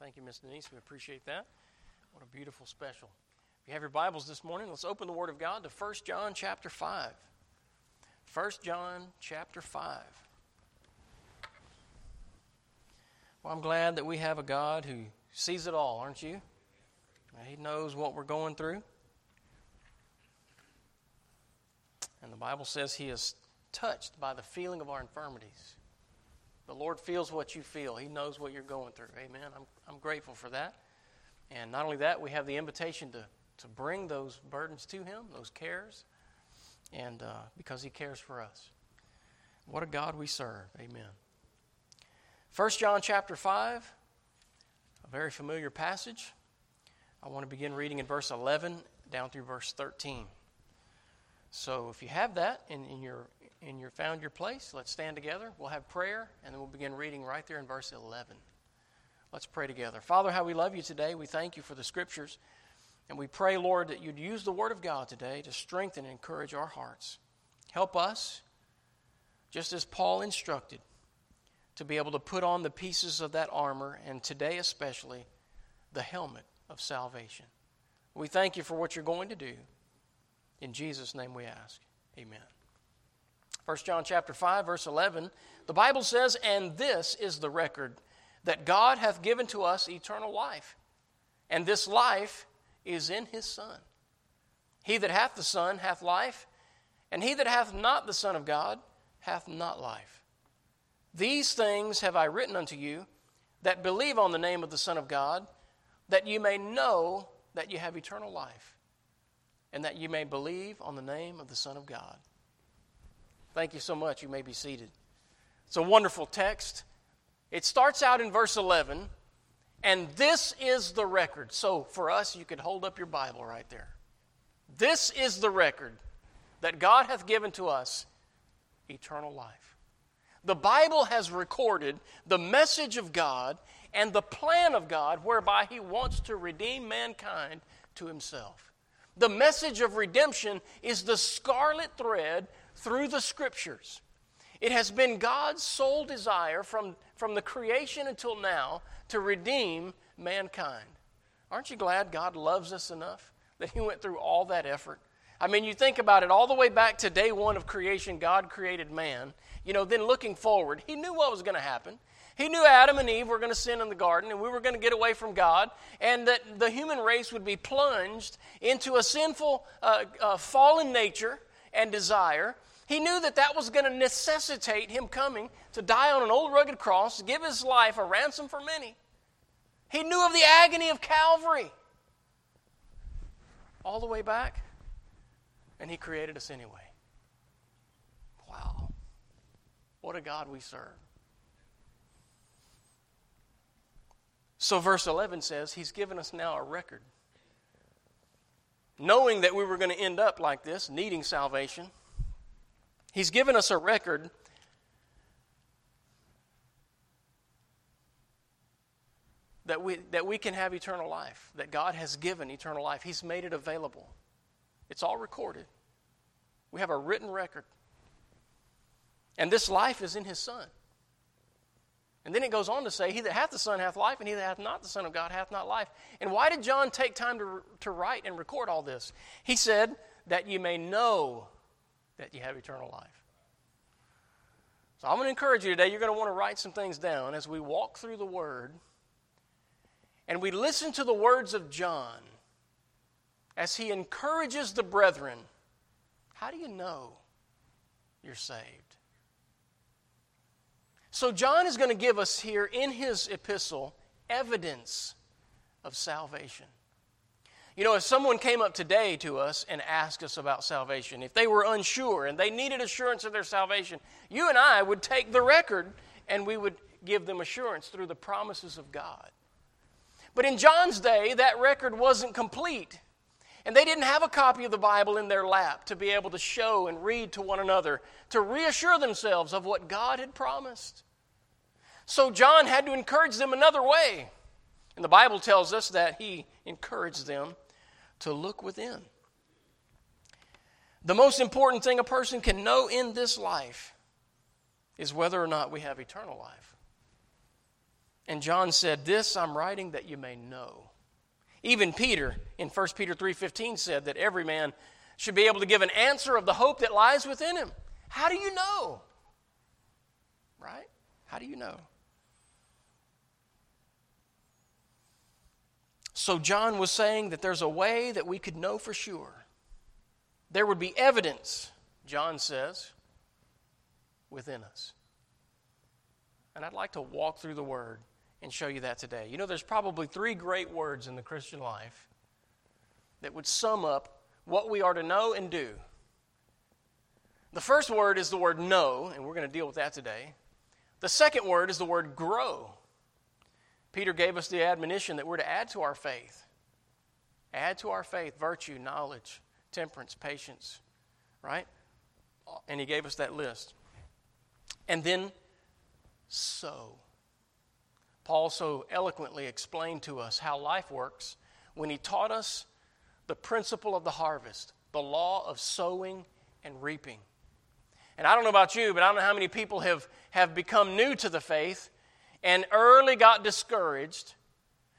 Thank you, Miss Denise. We appreciate that. What a beautiful special. If you have your Bibles this morning, let's open the Word of God to 1 John chapter 5. 1 John chapter 5. Well, I'm glad that we have a God who sees it all, aren't you? He knows what we're going through. And the Bible says He is touched by the feeling of our infirmities. The Lord feels what you feel. He knows what you're going through. Amen. I'm, I'm grateful for that. And not only that, we have the invitation to, to bring those burdens to Him, those cares, and uh, because He cares for us. What a God we serve. Amen. 1 John chapter 5, a very familiar passage. I want to begin reading in verse 11 down through verse 13. So if you have that in, in your and you found your place, let's stand together. We'll have prayer, and then we'll begin reading right there in verse 11. Let's pray together. Father, how we love you today. We thank you for the scriptures. And we pray, Lord, that you'd use the word of God today to strengthen and encourage our hearts. Help us, just as Paul instructed, to be able to put on the pieces of that armor, and today especially, the helmet of salvation. We thank you for what you're going to do. In Jesus' name we ask. Amen. 1 John chapter 5 verse 11, the Bible says, "And this is the record that God hath given to us eternal life, and this life is in his Son. He that hath the Son hath life, and he that hath not the Son of God hath not life. These things have I written unto you that believe on the name of the Son of God, that you may know that you have eternal life, and that you may believe on the name of the Son of God." Thank you so much. You may be seated. It's a wonderful text. It starts out in verse 11, and this is the record. So for us, you could hold up your Bible right there. This is the record that God hath given to us eternal life. The Bible has recorded the message of God and the plan of God whereby He wants to redeem mankind to Himself. The message of redemption is the scarlet thread through the scriptures. It has been God's sole desire from, from the creation until now to redeem mankind. Aren't you glad God loves us enough that He went through all that effort? I mean, you think about it all the way back to day one of creation, God created man. You know, then looking forward, He knew what was going to happen. He knew Adam and Eve were going to sin in the garden and we were going to get away from God, and that the human race would be plunged into a sinful, uh, uh, fallen nature and desire. He knew that that was going to necessitate him coming to die on an old rugged cross, give his life a ransom for many. He knew of the agony of Calvary all the way back, and he created us anyway. Wow. What a God we serve. So, verse 11 says, He's given us now a record. Knowing that we were going to end up like this, needing salvation He's given us a record that we, that we can have eternal life, that God has given eternal life. He's made it available. It's all recorded. We have a written record. And this life is in His Son. And then it goes on to say, He that hath the Son hath life, and he that hath not the Son of God hath not life. And why did John take time to, to write and record all this? He said, That you may know that you have eternal life. So I'm going to encourage you today, you're going to want to write some things down as we walk through the Word and we listen to the words of John as he encourages the brethren. How do you know you're saved? So, John is going to give us here in his epistle evidence of salvation. You know, if someone came up today to us and asked us about salvation, if they were unsure and they needed assurance of their salvation, you and I would take the record and we would give them assurance through the promises of God. But in John's day, that record wasn't complete. And they didn't have a copy of the Bible in their lap to be able to show and read to one another to reassure themselves of what God had promised. So John had to encourage them another way. And the Bible tells us that he encouraged them to look within. The most important thing a person can know in this life is whether or not we have eternal life. And John said, This I'm writing that you may know. Even Peter in 1 Peter 3:15 said that every man should be able to give an answer of the hope that lies within him. How do you know? Right? How do you know? So John was saying that there's a way that we could know for sure. There would be evidence, John says, within us. And I'd like to walk through the word and show you that today. You know, there's probably three great words in the Christian life that would sum up what we are to know and do. The first word is the word know, and we're going to deal with that today. The second word is the word grow. Peter gave us the admonition that we're to add to our faith. Add to our faith virtue, knowledge, temperance, patience, right? And he gave us that list. And then sow. Paul so eloquently explained to us how life works when he taught us the principle of the harvest, the law of sowing and reaping. And I don't know about you, but I don't know how many people have, have become new to the faith and early got discouraged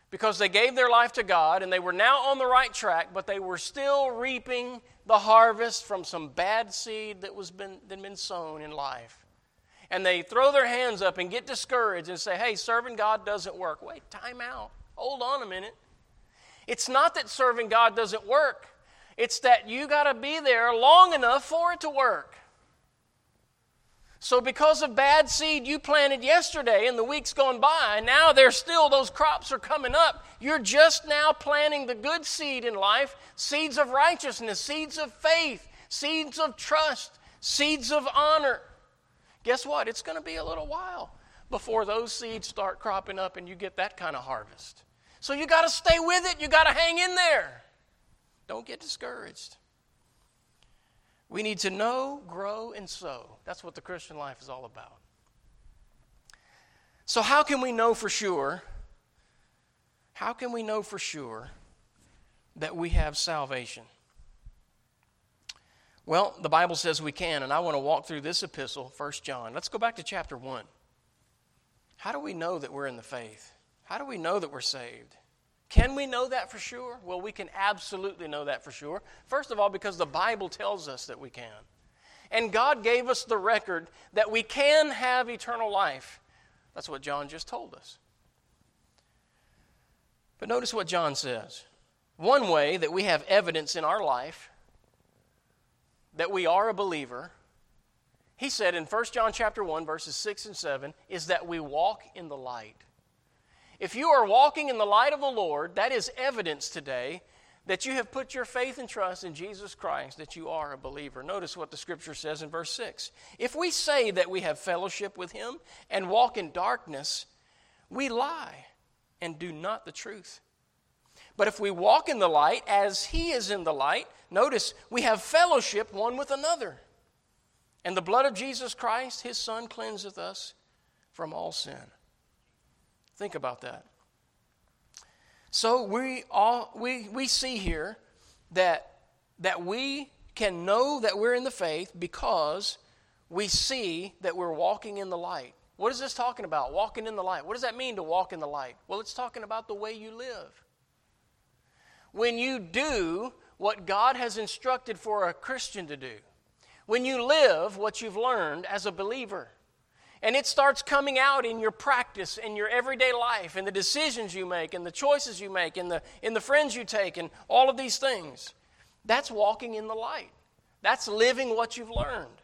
because they gave their life to God and they were now on the right track, but they were still reaping the harvest from some bad seed that was been, that been sown in life. And they throw their hands up and get discouraged and say, hey, serving God doesn't work. Wait, time out. Hold on a minute. It's not that serving God doesn't work, it's that you got to be there long enough for it to work. So, because of bad seed you planted yesterday and the weeks gone by, and now there's still those crops are coming up. You're just now planting the good seed in life seeds of righteousness, seeds of faith, seeds of trust, seeds of honor. Guess what? It's going to be a little while before those seeds start cropping up and you get that kind of harvest. So you got to stay with it. You got to hang in there. Don't get discouraged. We need to know, grow, and sow. That's what the Christian life is all about. So, how can we know for sure? How can we know for sure that we have salvation? Well, the Bible says we can, and I want to walk through this epistle, 1 John. Let's go back to chapter 1. How do we know that we're in the faith? How do we know that we're saved? Can we know that for sure? Well, we can absolutely know that for sure. First of all, because the Bible tells us that we can. And God gave us the record that we can have eternal life. That's what John just told us. But notice what John says. One way that we have evidence in our life that we are a believer, he said in 1 John chapter 1 verses 6 and 7 is that we walk in the light. If you are walking in the light of the Lord, that is evidence today that you have put your faith and trust in Jesus Christ, that you are a believer. Notice what the scripture says in verse 6. If we say that we have fellowship with him and walk in darkness, we lie and do not the truth. But if we walk in the light as he is in the light, notice we have fellowship one with another. And the blood of Jesus Christ, his son, cleanseth us from all sin. Think about that. So we all we, we see here that that we can know that we're in the faith because we see that we're walking in the light. What is this talking about? Walking in the light. What does that mean to walk in the light? Well, it's talking about the way you live. When you do what God has instructed for a Christian to do, when you live what you've learned as a believer, and it starts coming out in your practice, in your everyday life, in the decisions you make, in the choices you make, in the, in the friends you take, and all of these things. That's walking in the light. That's living what you've learned.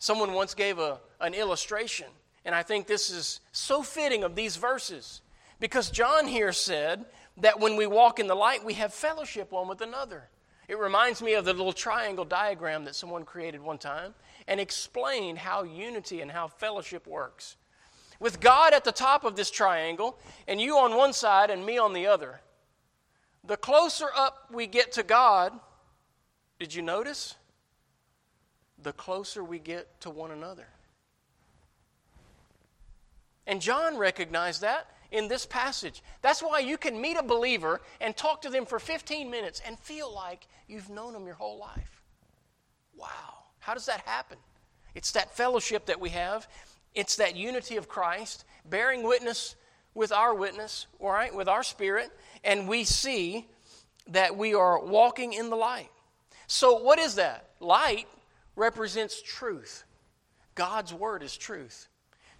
Someone once gave a, an illustration, and I think this is so fitting of these verses because John here said that when we walk in the light, we have fellowship one with another. It reminds me of the little triangle diagram that someone created one time and explained how unity and how fellowship works. With God at the top of this triangle, and you on one side and me on the other, the closer up we get to God, did you notice? The closer we get to one another. And John recognized that in this passage. That's why you can meet a believer and talk to them for 15 minutes and feel like you've known them your whole life. Wow. How does that happen? It's that fellowship that we have. It's that unity of Christ, bearing witness with our witness, all right, with our spirit, and we see that we are walking in the light. So, what is that? Light represents truth. God's word is truth.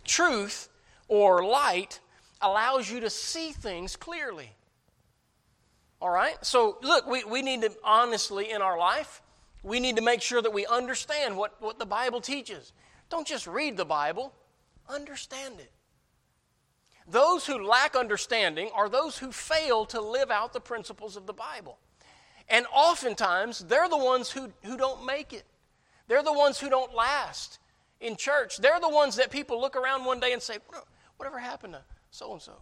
Truth or light allows you to see things clearly. All right? So, look, we, we need to honestly in our life, we need to make sure that we understand what, what the Bible teaches. Don't just read the Bible, understand it. Those who lack understanding are those who fail to live out the principles of the Bible. And oftentimes, they're the ones who, who don't make it. They're the ones who don't last in church. They're the ones that people look around one day and say, Whatever happened to so and so?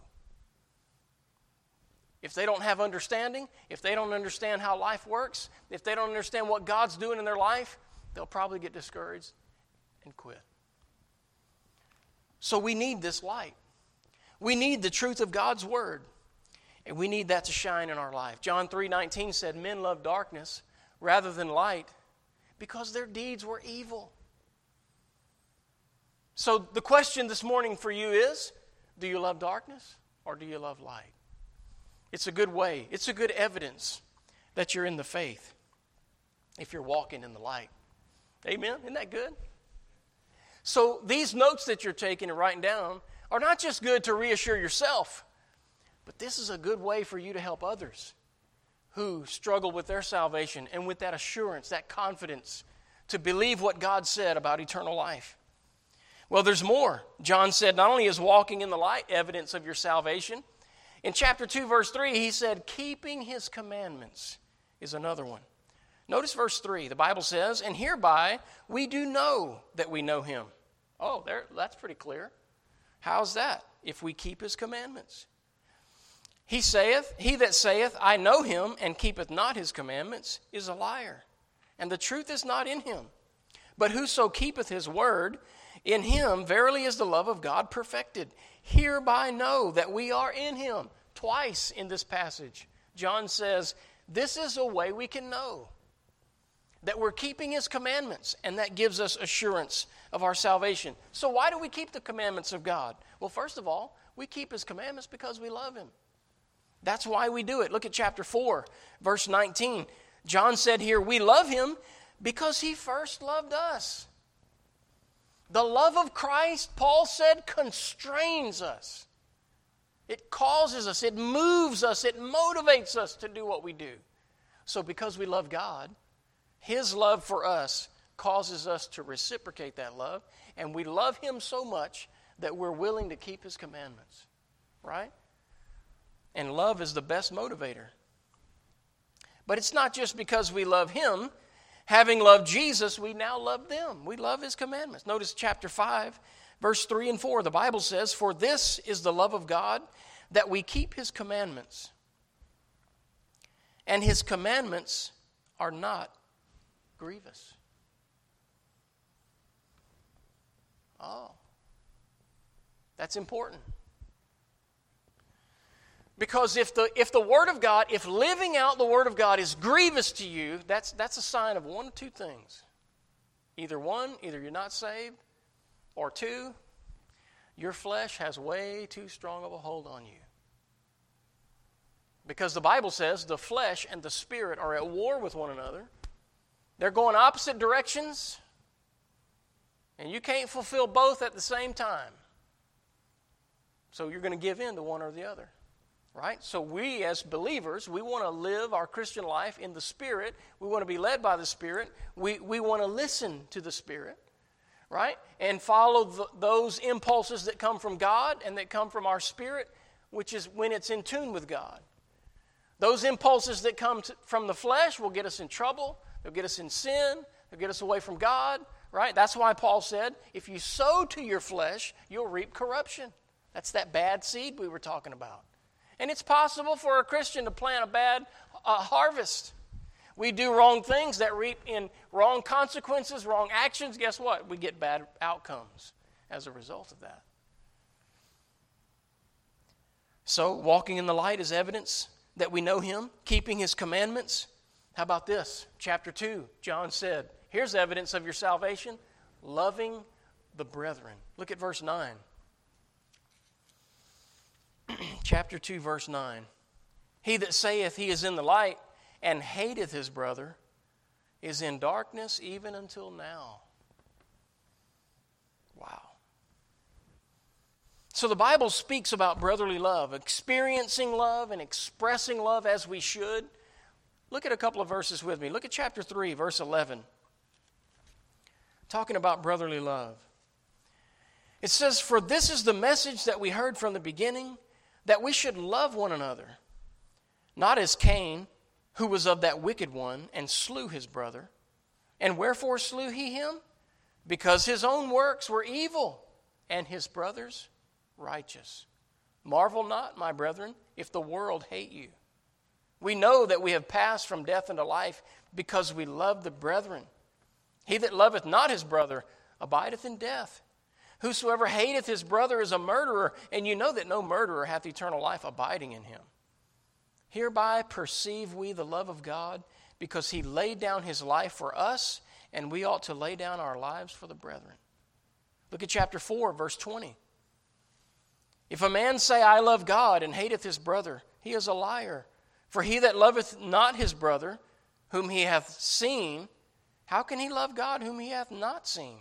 If they don't have understanding, if they don't understand how life works, if they don't understand what God's doing in their life, they'll probably get discouraged and quit. So we need this light. We need the truth of God's word. And we need that to shine in our life. John 3:19 said, "Men love darkness rather than light because their deeds were evil." So the question this morning for you is, do you love darkness or do you love light? It's a good way. It's a good evidence that you're in the faith if you're walking in the light. Amen. Isn't that good? So these notes that you're taking and writing down are not just good to reassure yourself, but this is a good way for you to help others who struggle with their salvation and with that assurance, that confidence to believe what God said about eternal life. Well, there's more. John said not only is walking in the light evidence of your salvation, in chapter 2, verse 3, he said, keeping his commandments is another one. Notice verse 3. The Bible says, And hereby we do know that we know him. Oh, there, that's pretty clear. How's that? If we keep his commandments. He saith, He that saith, I know him, and keepeth not his commandments, is a liar, and the truth is not in him. But whoso keepeth his word, in him verily is the love of God perfected. Hereby know that we are in him. Twice in this passage, John says, This is a way we can know that we're keeping his commandments, and that gives us assurance of our salvation. So, why do we keep the commandments of God? Well, first of all, we keep his commandments because we love him. That's why we do it. Look at chapter 4, verse 19. John said here, We love him because he first loved us. The love of Christ, Paul said, constrains us. It causes us, it moves us, it motivates us to do what we do. So, because we love God, His love for us causes us to reciprocate that love, and we love Him so much that we're willing to keep His commandments, right? And love is the best motivator. But it's not just because we love Him. Having loved Jesus, we now love them. We love His commandments. Notice chapter 5, verse 3 and 4. The Bible says, For this is the love of God, that we keep His commandments. And His commandments are not grievous. Oh, that's important. Because if the, if the Word of God, if living out the Word of God is grievous to you, that's, that's a sign of one of two things. Either one, either you're not saved, or two, your flesh has way too strong of a hold on you. Because the Bible says the flesh and the spirit are at war with one another. They're going opposite directions, and you can't fulfill both at the same time. So you're going to give in to one or the other. Right? So we as believers, we want to live our Christian life in the Spirit. We want to be led by the Spirit. We, we want to listen to the Spirit. Right? And follow the, those impulses that come from God and that come from our spirit, which is when it's in tune with God. Those impulses that come to, from the flesh will get us in trouble. They'll get us in sin. They'll get us away from God, right? That's why Paul said, if you sow to your flesh, you'll reap corruption. That's that bad seed we were talking about. And it's possible for a Christian to plant a bad uh, harvest. We do wrong things that reap in wrong consequences, wrong actions. Guess what? We get bad outcomes as a result of that. So, walking in the light is evidence that we know Him, keeping His commandments how about this? Chapter 2, John said, Here's evidence of your salvation loving the brethren. Look at verse 9. Chapter 2, verse 9. He that saith he is in the light and hateth his brother is in darkness even until now. Wow. So the Bible speaks about brotherly love, experiencing love and expressing love as we should. Look at a couple of verses with me. Look at chapter 3, verse 11. Talking about brotherly love. It says, For this is the message that we heard from the beginning, that we should love one another. Not as Cain, who was of that wicked one, and slew his brother. And wherefore slew he him? Because his own works were evil, and his brother's righteous. Marvel not, my brethren, if the world hate you. We know that we have passed from death into life because we love the brethren. He that loveth not his brother abideth in death. Whosoever hateth his brother is a murderer, and you know that no murderer hath eternal life abiding in him. Hereby perceive we the love of God, because he laid down his life for us, and we ought to lay down our lives for the brethren. Look at chapter 4, verse 20. If a man say, I love God, and hateth his brother, he is a liar. For he that loveth not his brother, whom he hath seen, how can he love God whom he hath not seen?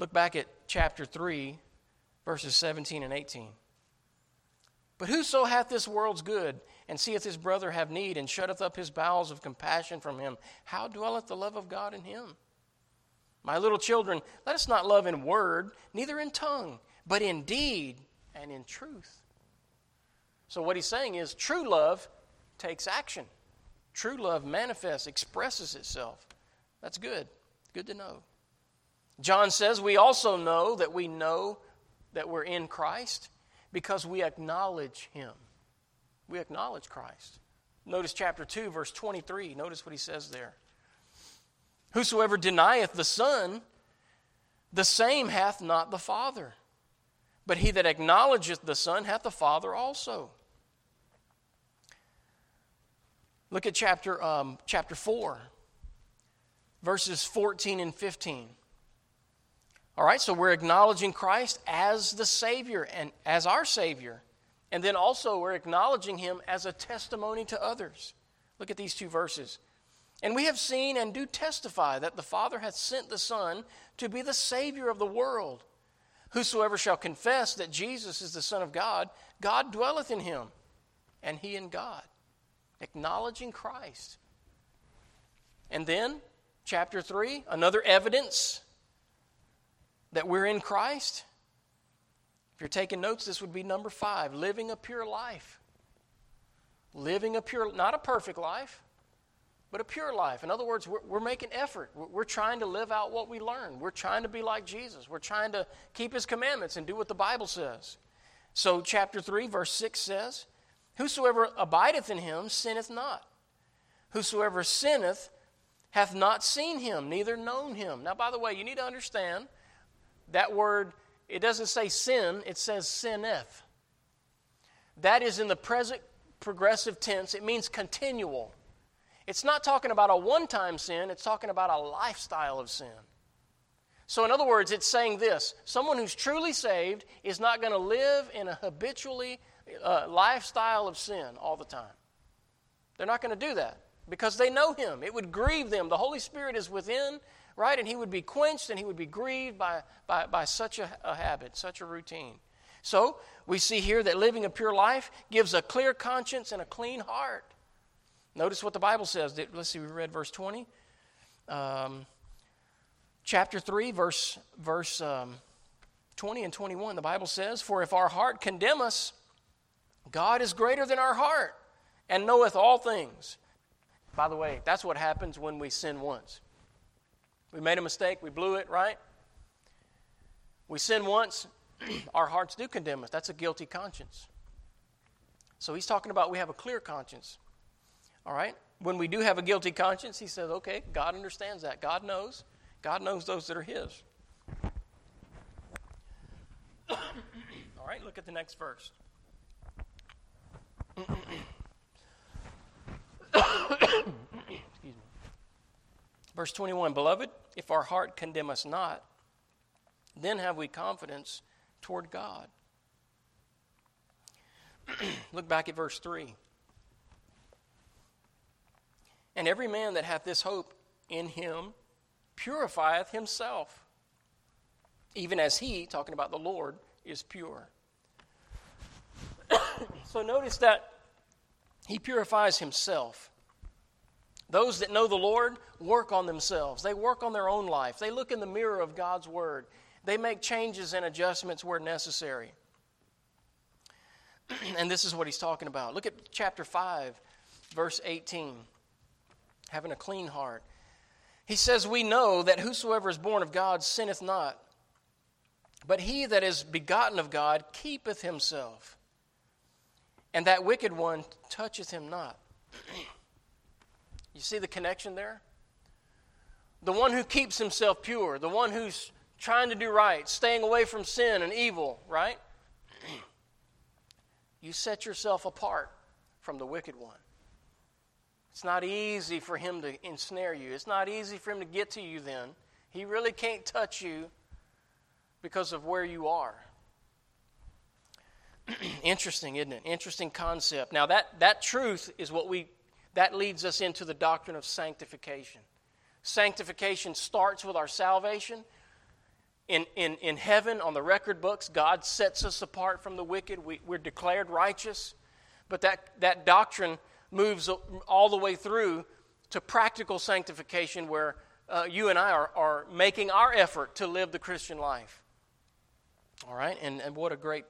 Look back at chapter 3, verses 17 and 18. But whoso hath this world's good, and seeth his brother have need, and shutteth up his bowels of compassion from him, how dwelleth the love of God in him? My little children, let us not love in word, neither in tongue, but in deed and in truth. So, what he's saying is true love takes action. True love manifests, expresses itself. That's good. Good to know. John says we also know that we know that we're in Christ because we acknowledge him. We acknowledge Christ. Notice chapter 2, verse 23. Notice what he says there. Whosoever denieth the Son, the same hath not the Father. But he that acknowledgeth the Son hath the Father also. Look at chapter, um, chapter 4, verses 14 and 15. All right, so we're acknowledging Christ as the Savior and as our Savior. And then also we're acknowledging Him as a testimony to others. Look at these two verses. And we have seen and do testify that the Father hath sent the Son to be the Savior of the world. Whosoever shall confess that Jesus is the Son of God, God dwelleth in him, and he in God. Acknowledging Christ. And then, chapter 3, another evidence that we're in Christ. If you're taking notes, this would be number five living a pure life. Living a pure, not a perfect life, but a pure life. In other words, we're, we're making effort. We're, we're, trying to live out what we learn. We're trying to be like Jesus. We're trying to keep his commandments and do what the Bible says. So, chapter 3, verse 6 says, Whosoever abideth in him sinneth not. Whosoever sinneth hath not seen him, neither known him. Now, by the way, you need to understand that word, it doesn't say sin, it says sinneth. That is in the present progressive tense, it means continual. It's not talking about a one time sin, it's talking about a lifestyle of sin. So, in other words, it's saying this someone who's truly saved is not going to live in a habitually uh, lifestyle of sin all the time. They're not going to do that because they know Him. It would grieve them. The Holy Spirit is within, right? And He would be quenched and He would be grieved by, by, by such a, a habit, such a routine. So, we see here that living a pure life gives a clear conscience and a clean heart. Notice what the Bible says. Let's see, we read verse 20. Um, chapter 3, verse, verse um, 20 and 21, the Bible says, For if our heart condemn us, God is greater than our heart and knoweth all things. By the way, that's what happens when we sin once. We made a mistake, we blew it, right? We sin once, our hearts do condemn us. That's a guilty conscience. So he's talking about we have a clear conscience. All right? When we do have a guilty conscience, he says, okay, God understands that. God knows. God knows those that are his. All right, look at the next verse. Verse 21 Beloved, if our heart condemn us not, then have we confidence toward God. Look back at verse 3. And every man that hath this hope in him purifieth himself, even as he, talking about the Lord, is pure. so notice that he purifies himself. Those that know the Lord work on themselves. They work on their own life. They look in the mirror of God's Word. They make changes and adjustments where necessary. and this is what he's talking about. Look at chapter 5, verse 18. Having a clean heart. He says, We know that whosoever is born of God sinneth not, but he that is begotten of God keepeth himself, and that wicked one toucheth him not. you see the connection there? The one who keeps himself pure, the one who's trying to do right, staying away from sin and evil, right? you set yourself apart from the wicked one. It's not easy for him to ensnare you. It's not easy for him to get to you then. He really can't touch you because of where you are. Interesting, isn't it? Interesting concept. Now that that truth is what we that leads us into the doctrine of sanctification. Sanctification starts with our salvation, in, in, in heaven, on the record books, God sets us apart from the wicked. We, we're declared righteous. But that, that doctrine moves all the way through to practical sanctification where uh, you and I are, are making our effort to live the Christian life. All right? And, and what a great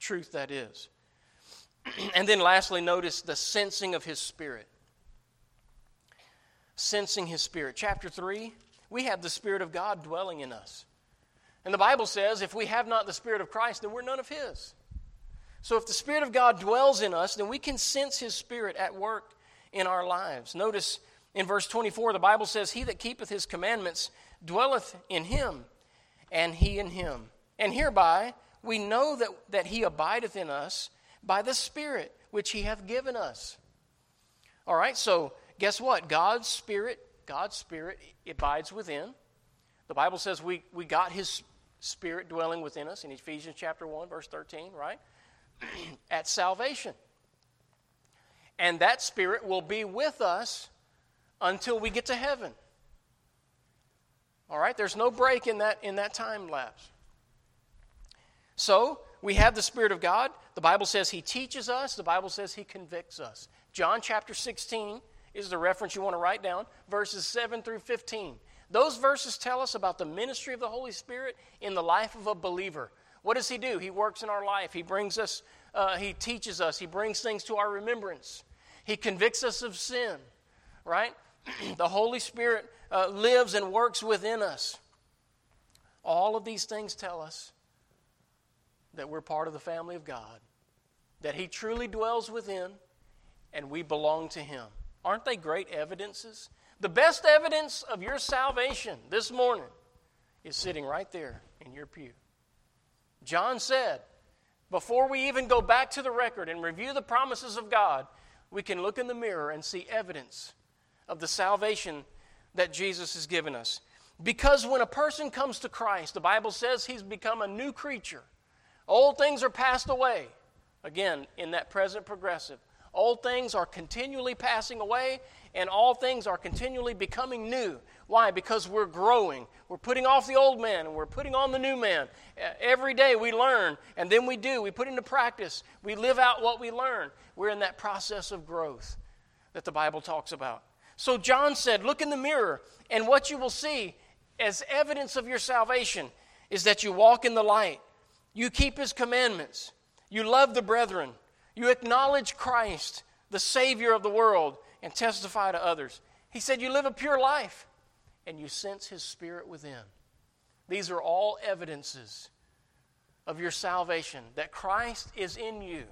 truth that is. and then lastly, notice the sensing of His Spirit. Sensing His Spirit. Chapter 3, we have the Spirit of God dwelling in us. And the Bible says if we have not the Spirit of Christ, then we're none of His. So if the Spirit of God dwells in us, then we can sense His Spirit at work in our lives. Notice in verse 24, the Bible says, He that keepeth His commandments dwelleth in Him, and He in Him. And hereby we know that, that He abideth in us by the Spirit which He hath given us. All right, so guess what? God's Spirit, God's Spirit abides within. The Bible says we, we got His Spirit dwelling within us in Ephesians chapter 1, verse 13, right? At salvation. And that Spirit will be with us until we get to heaven. All right? There's no break in that, in that time lapse. So, we have the Spirit of God. The Bible says He teaches us, the Bible says He convicts us. John chapter 16 is the reference you want to write down, verses 7 through 15. Those verses tell us about the ministry of the Holy Spirit in the life of a believer. What does He do? He works in our life. He brings us, uh, He teaches us, He brings things to our remembrance. He convicts us of sin, right? the Holy Spirit uh, lives and works within us. All of these things tell us that we're part of the family of God, that He truly dwells within, and we belong to Him. Aren't they great evidences? The best evidence of your salvation this morning is sitting right there in your pew. John said, before we even go back to the record and review the promises of God, we can look in the mirror and see evidence of the salvation that Jesus has given us. Because when a person comes to Christ, the Bible says he's become a new creature. Old things are passed away. Again, in that present progressive. Old things are continually passing away, and all things are continually becoming new. Why? Because we're growing. We're putting off the old man and we're putting on the new man. Every day we learn, and then we do. We put into practice. We live out what we learn. We're in that process of growth that the Bible talks about. So John said, Look in the mirror, and what you will see as evidence of your salvation is that you walk in the light, you keep his commandments, you love the brethren you acknowledge Christ, the Savior of the world, and testify to others. He said, You live a pure life and you sense His Spirit within. These are all evidences of your salvation, that Christ is in you,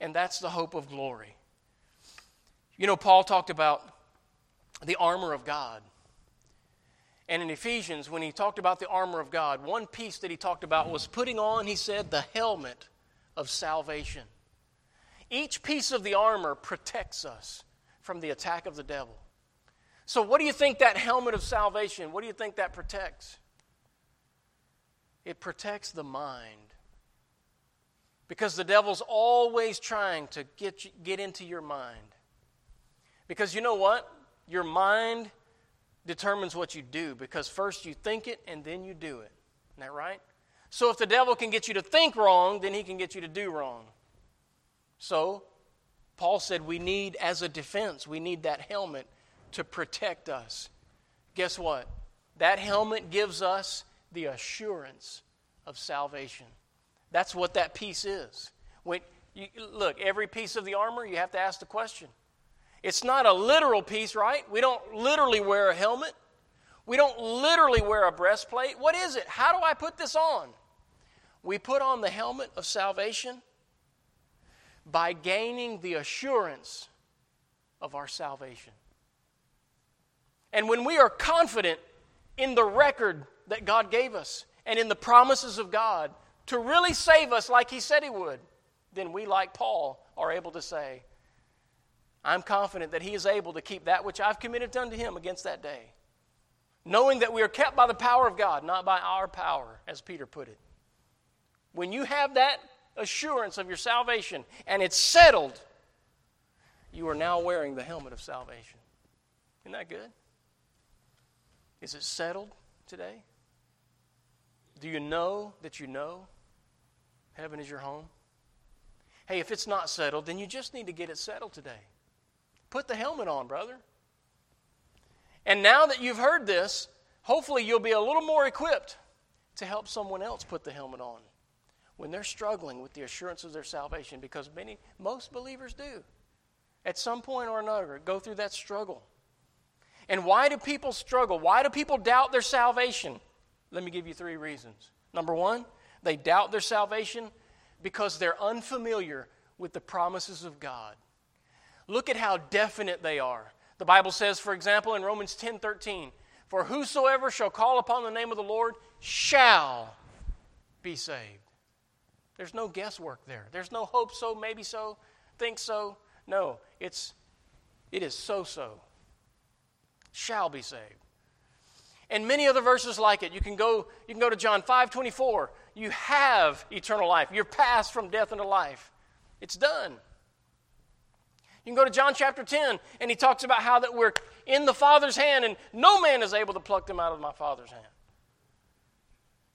and that's the hope of glory. You know, Paul talked about the armor of God. And in Ephesians, when he talked about the armor of God, one piece that he talked about was putting on, he said, the helmet of salvation. Each piece of the armor protects us from the attack of the devil. So, what do you think that helmet of salvation, what do you think that protects? It protects the mind. Because the devil's always trying to get, you, get into your mind. Because you know what? Your mind determines what you do because first you think it and then you do it. Isn't that right? So if the devil can get you to think wrong, then he can get you to do wrong. So, Paul said we need, as a defense, we need that helmet to protect us. Guess what? That helmet gives us the assurance of salvation. That's what that piece is. When you, look, every piece of the armor, you have to ask the question it's not a literal piece, right? We don't literally wear a helmet. We don't literally wear a breastplate. What is it? How do I put this on? We put on the helmet of salvation by gaining the assurance of our salvation. And when we are confident in the record that God gave us and in the promises of God to really save us like He said He would, then we, like Paul, are able to say, I'm confident that He is able to keep that which I've committed unto Him against that day. Knowing that we are kept by the power of God, not by our power, as Peter put it. When you have that assurance of your salvation and it's settled, you are now wearing the helmet of salvation. Isn't that good? Is it settled today? Do you know that you know heaven is your home? Hey, if it's not settled, then you just need to get it settled today. Put the helmet on, brother. And now that you've heard this, hopefully you'll be a little more equipped to help someone else put the helmet on when they're struggling with the assurance of their salvation because many most believers do at some point or another go through that struggle. And why do people struggle? Why do people doubt their salvation? Let me give you three reasons. Number 1, they doubt their salvation because they're unfamiliar with the promises of God. Look at how definite they are. The Bible says, for example, in Romans 10 13, For whosoever shall call upon the name of the Lord shall be saved. There's no guesswork there. There's no hope so, maybe so, think so. No, it's it is so so. Shall be saved. And many other verses like it. You can go, you can go to John 5 24. You have eternal life. You're passed from death into life. It's done. You can go to John chapter 10, and he talks about how that we're in the Father's hand, and no man is able to pluck them out of my Father's hand.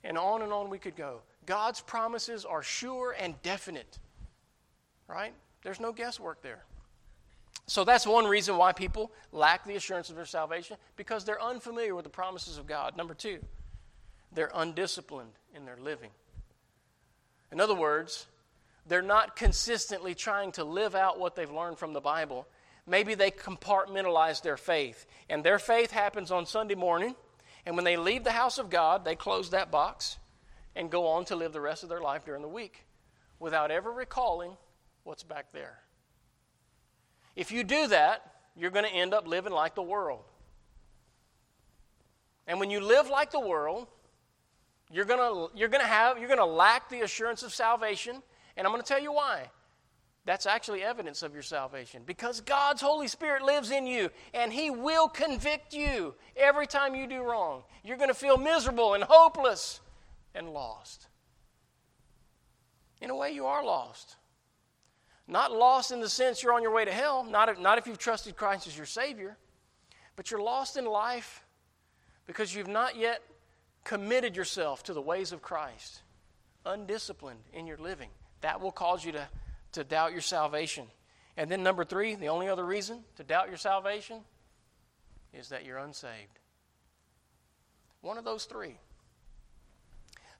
And on and on we could go. God's promises are sure and definite, right? There's no guesswork there. So that's one reason why people lack the assurance of their salvation, because they're unfamiliar with the promises of God. Number two, they're undisciplined in their living. In other words, they're not consistently trying to live out what they've learned from the Bible. Maybe they compartmentalize their faith. And their faith happens on Sunday morning. And when they leave the house of God, they close that box and go on to live the rest of their life during the week without ever recalling what's back there. If you do that, you're going to end up living like the world. And when you live like the world, you're going to, you're going to have you're going to lack the assurance of salvation and I'm going to tell you why. That's actually evidence of your salvation because God's Holy Spirit lives in you and He will convict you every time you do wrong. You're going to feel miserable and hopeless and lost. In a way, you are lost. Not lost in the sense you're on your way to hell, not if, not if you've trusted Christ as your Savior, but you're lost in life because you've not yet committed yourself to the ways of Christ, undisciplined in your living. That will cause you to, to doubt your salvation. And then, number three, the only other reason to doubt your salvation is that you're unsaved. One of those three.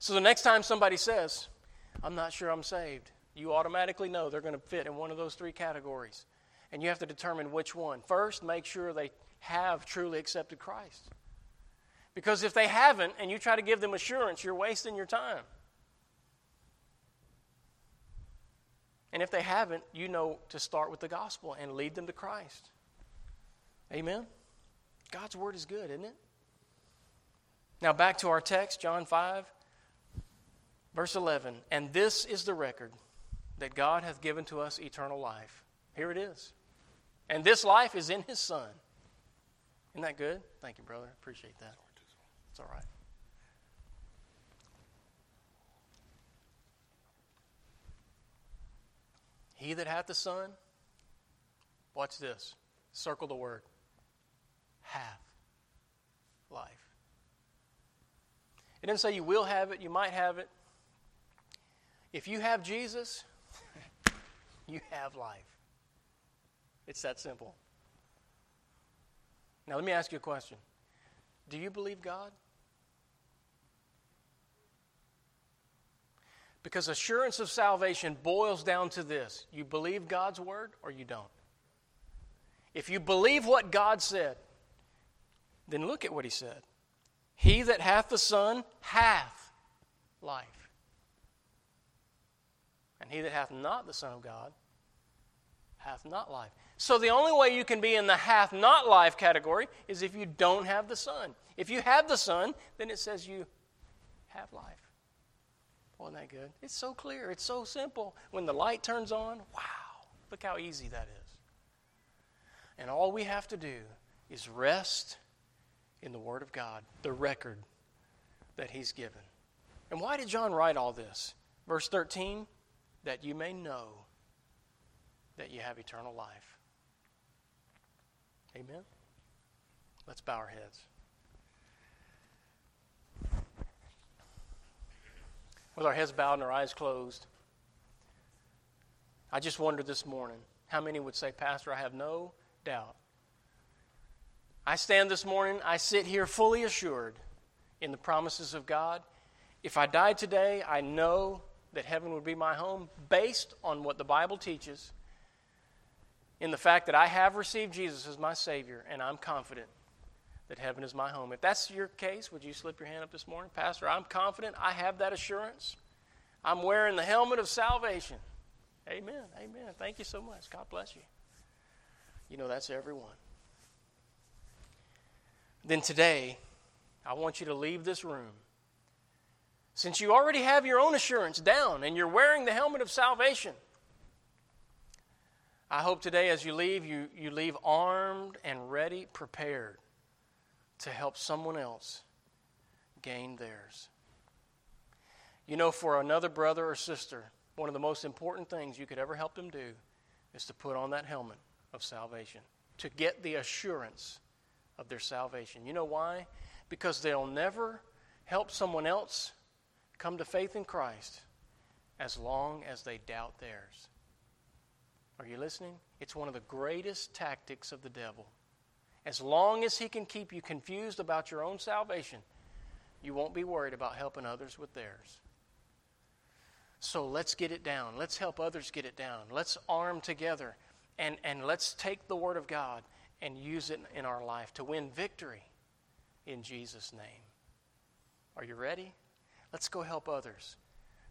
So the next time somebody says, I'm not sure I'm saved, you automatically know they're going to fit in one of those three categories. And you have to determine which one. First, make sure they have truly accepted Christ. Because if they haven't and you try to give them assurance, you're wasting your time. And if they haven't, you know to start with the gospel and lead them to Christ. Amen? God's word is good, isn't it? Now, back to our text, John 5, verse 11. And this is the record that God hath given to us eternal life. Here it is. And this life is in his Son. Isn't that good? Thank you, brother. Appreciate that. It's all right. He that hath the Son, watch this. Circle the word. Hath life. It didn't say you will have it, you might have it. If you have Jesus, you have life. It's that simple. Now, let me ask you a question Do you believe God? Because assurance of salvation boils down to this you believe God's word or you don't. If you believe what God said, then look at what he said. He that hath the Son hath life. And he that hath not the Son of God hath not life. So the only way you can be in the hath not life category is if you don't have the Son. If you have the Son, then it says you have life. Wasn't that good? It's so clear. It's so simple. When the light turns on, wow, look how easy that is. And all we have to do is rest in the Word of God, the record that He's given. And why did John write all this? Verse 13, that you may know that you have eternal life. Amen? Let's bow our heads. with our heads bowed and our eyes closed, I just wondered this morning how many would say, Pastor, I have no doubt. I stand this morning, I sit here fully assured in the promises of God. If I died today, I know that heaven would be my home based on what the Bible teaches, in the fact that I have received Jesus as my Savior, and I'm confident that heaven is my home. If that's your case, would you slip your hand up this morning? Pastor, I'm confident. I have that assurance. I'm wearing the helmet of salvation. Amen. Amen. Thank you so much. God bless you. You know, that's everyone. Then today, I want you to leave this room. Since you already have your own assurance down and you're wearing the helmet of salvation, I hope today as you leave, you, you leave armed and ready, prepared to help someone else gain theirs. You know, for another brother or sister, one of the most important things you could ever help them do is to put on that helmet of salvation, to get the assurance of their salvation. You know why? Because they'll never help someone else come to faith in Christ as long as they doubt theirs. Are you listening? It's one of the greatest tactics of the devil as long as He can keep you confused about your own salvation, you won't be worried about helping others with theirs. So let's get it down. Let's help others get it down. Let's arm together and, and let's take the Word of God and use it in our life to win victory in Jesus' name. Are you ready? Let's go help others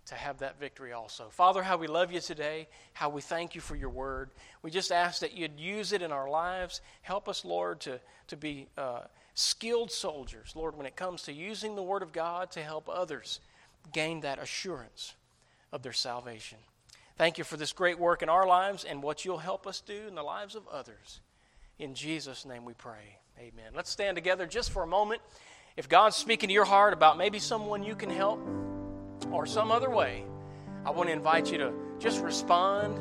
to have that victory also. Father, how we love you today, how we thank you for your word. We just ask that you'd use it in our lives. Help us, Lord, to, to be uh, skilled soldiers, Lord, when it comes to using the word of God to help others gain that assurance of their salvation. Thank you for this great work in our lives and what you'll help us do in the lives of others. In Jesus' name we pray. Amen. Let's stand together just for a moment. If God's speaking to your heart about maybe someone you can help, or some other way, I want to invite you to just respond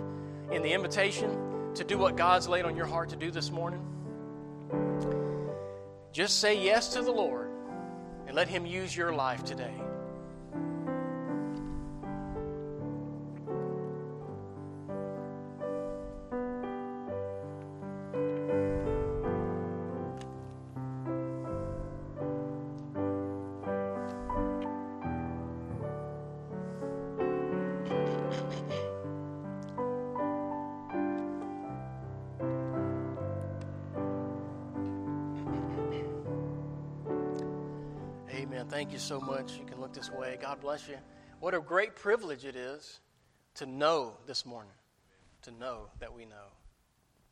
in the invitation to do what God's laid on your heart to do this morning. Just say yes to the Lord and let Him use your life today. Thank you so much. You can look this way. God bless you. What a great privilege it is to know this morning, to know that we know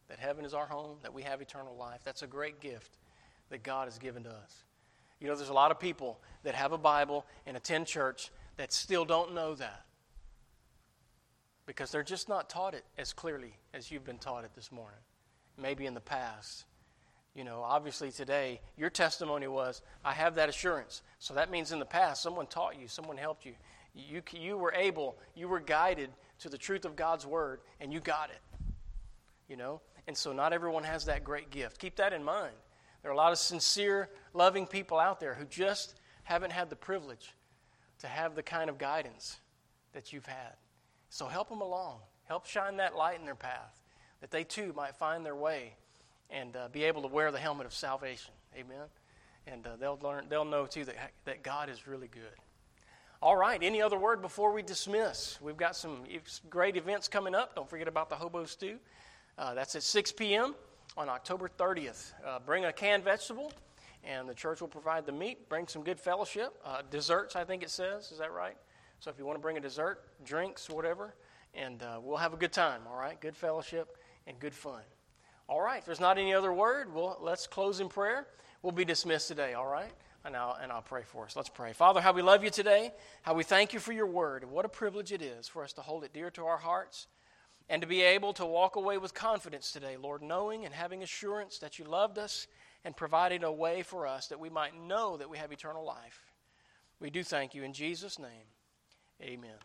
that heaven is our home, that we have eternal life. That's a great gift that God has given to us. You know, there's a lot of people that have a Bible and attend church that still don't know that because they're just not taught it as clearly as you've been taught it this morning. Maybe in the past, You know, obviously today, your testimony was, I have that assurance. So that means in the past, someone taught you, someone helped you. You, you were able, you were guided to the truth of God's word, and you got it. You know? And so not everyone has that great gift. Keep that in mind. There are a lot of sincere, loving people out there who just haven't had the privilege to have the kind of guidance that you've had. So help them along. Help shine that light in their path that they too might find their way and uh, be able to wear the helmet of salvation. Amen. And uh, they'll learn. They'll know too that that God is really good. All right. Any other word before we dismiss? We've got some great events coming up. Don't forget about the hobo stew. Uh, that's at 6 p.m. on October 30th. Uh, bring a canned vegetable, and the church will provide the meat. Bring some good fellowship. Uh, desserts, I think it says. Is that right? So if you want to bring a dessert, drinks, whatever, and uh, we'll have a good time. All right. Good fellowship and good fun. All right, if there's not any other word, well, let's close in prayer. We'll be dismissed today, all right? And I'll, and I'll pray for us. Let's pray. Father, how we love you today, how we thank you for your word, and what a privilege it is for us to hold it dear to our hearts and to be able to walk away with confidence today, Lord, knowing and having assurance that you loved us and provided a way for us that we might know that we have eternal life. We do thank you in Jesus' name. Amen.